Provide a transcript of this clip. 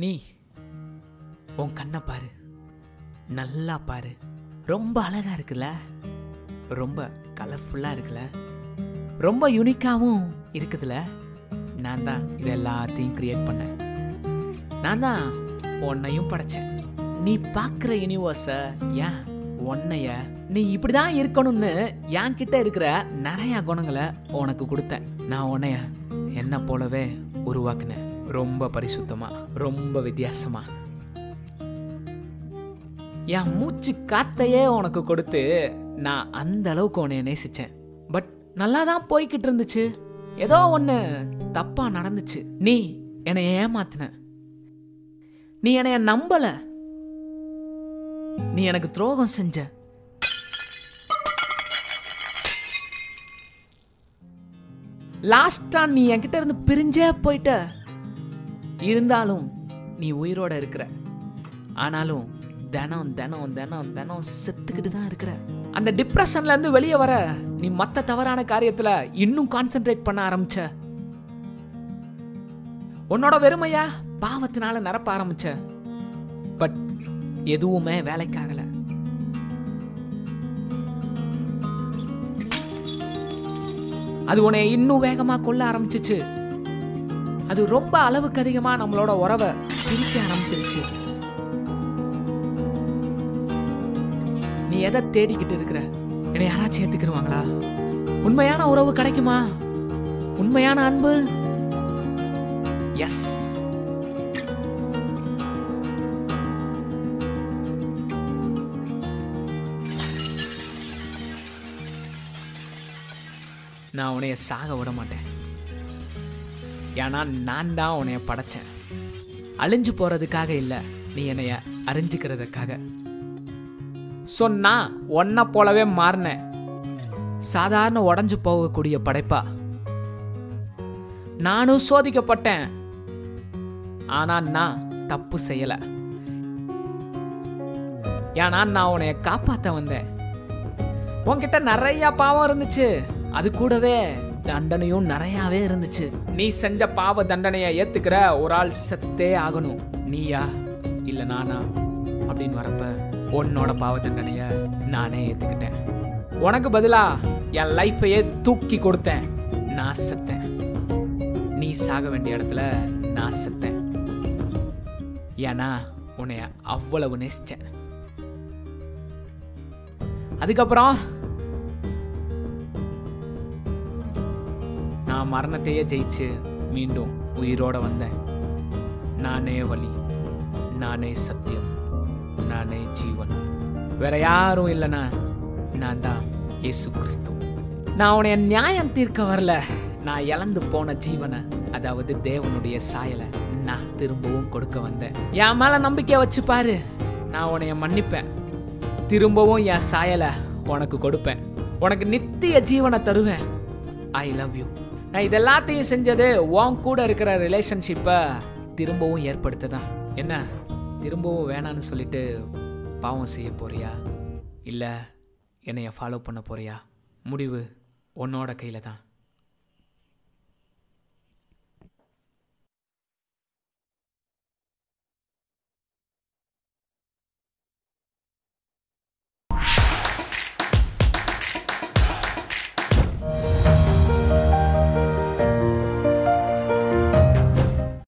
நீ உன் கண்ணை பாரு. நல்லா பாரு. ரொம்ப அழகாக இருக்குல்ல? ரொம்ப கலர்ஃபுல்லாக இருக்குல்ல? ரொம்ப யூனிக்காகவும் இருக்குதுல்ல? நான் தான் இது எல்லாத்தையும் க்ரியேட் பண்ணேன். நான் தான் உன்னையும் படைச்சேன். நீ பார்க்குற யூனிவர்ஸை ஏன் உன்னைய நீ இப்படி தான் இருக்கணும்னு என் கிட்ட இருக்கிற நிறையா குணங்களை உனக்கு கொடுத்தேன். நான் உன்னைய என்ன போலவே உருவாக்குனேன். ரொம்ப பரிசுத்தமா ரொம்ப வித்தியாசமா. என் மூச்சு காத்தையே உனக்கு கொடுத்து நான் அந்த அளவுக்கு உன்னை நேசிச்சேன். பட் நல்லா தான் போய்கிட்டு இருந்துச்சு. ஏதோ ஒன்று தப்பா நடந்துச்சு. நீ என்னை ஏமாத்தின. நீ என்னைய நம்பல. நீ எனக்கு துரோகம் செஞ்ச. லாஸ்டா நீ என்கிட்ட இருந்து பிரிஞ்சே போயிட்ட. இருந்தாலும் நீ உயிரோட இருக்கிற. ஆனாலும் தினம் தினம் தினம் தினம் செத்துக்கிட்டு தான் இருக்கிற. அந்த டிப்ரெஷன்ல இருந்து வெளியே வர நீ மத்த தவறான காரியத்துல இன்னும் கான்சென்ட்ரேட் பண்ண ஆரம்பிச்ச. உன்னோட வெறுமையா பாவத்தினால நிரப்ப ஆரம்பிச்ச. பட் எதுவுமே வேலைக்காகல. அது உன்னை இன்னும் வேகமா கொல்ல ஆரம்பிச்சிச்சு. அது ரொம்ப அளவுக்கு அதிகமா நம்மளோட உறவை பிரிக்க ஆரம்பிச்சிருச்சு. நீ எதை தேடிக்கிட்டு இருக்கிற? என்னை யாராச்சும் ஏத்துக்கிடுவாங்களா உண்மையான உறவு கிடைக்குமா? உண்மையான அன்பு? எஸ் நான் உன்னைய சாக விட மாட்டேன். ஏன்னா நான் தான் உன்னைய படைச்சேன். அழிஞ்சு போறதுக்காக இல்லை நீ என்னைய அறிஞ்சுக்கிறதுக்காக. ஸோ நான் ஒன்றை போலவே மாறினேன். சாதாரண உடஞ்சு போகக்கூடிய படைப்பா. நானும் சோதிக்கப்பட்டேன். ஆனா நான் தப்பு செய்யல. ஏன்னா நான் உன்னைய காப்பாத்த வந்தேன். உன்கிட்ட நிறைய பாவம் இருந்துச்சு. அது கூடவே தண்டனையும் நிறையாவே இருந்துச்சு. நீ செஞ்ச பாவ தண்டனையை ஏத்துக்கிற ஒரு ஆள் செத்தே ஆகணும். நீயா? இல்ல நானா? அப்படின்னு வரப்ப உன்னோட பாவ தண்டனைய நானே ஏத்துக்கிட்டேன். உனக்கு பதிலா என் லைஃபையே தூக்கி கொடுத்தேன். நான் செத்தேன். நீ சாக வேண்டிய இடத்துல நான் செத்தேன். ஏன்னா உன்னைய அவ்வளவு நேசிச்சேன். அதுக்கப்புறம் நான் மரணத்தையே ஜெயிச்சு மீண்டும் உயிரோட வந்தேன். நானே வழி நானே சத்தியம் நானே ஜீவன். வேற யாரும் இல்லைனா நான் தான் இயேசு கிறிஸ்து. நான் உன்னைய நியாயம் தீர்க்க வரல நான் இழந்து போன ஜீவனை அதாவது தேவனுடைய சாயலை நான் திரும்பவும் கொடுக்க வந்தேன். என் மேல நம்பிக்கை வச்சு பாரு நான் உன்னைய மன்னிப்பேன். திரும்பவும் என் சாயலை உனக்கு கொடுப்பேன். உனக்கு நித்திய ஜீவனை தருவேன். ஐ லவ் யூ நான் இதெல்லாத்தையும் செஞ்சது உன் கூட இருக்கிற ரிலேஷன்ஷிப்பை திரும்பவும் ஏற்படுத்ததான் என்ன? திரும்பவும் வேணான்னு சொல்லிட்டு பாவம் செய்ய போறியா? இல்லை என்னைய ஃபாலோ பண்ண போறியா? முடிவு உன்னோட கையில் தான்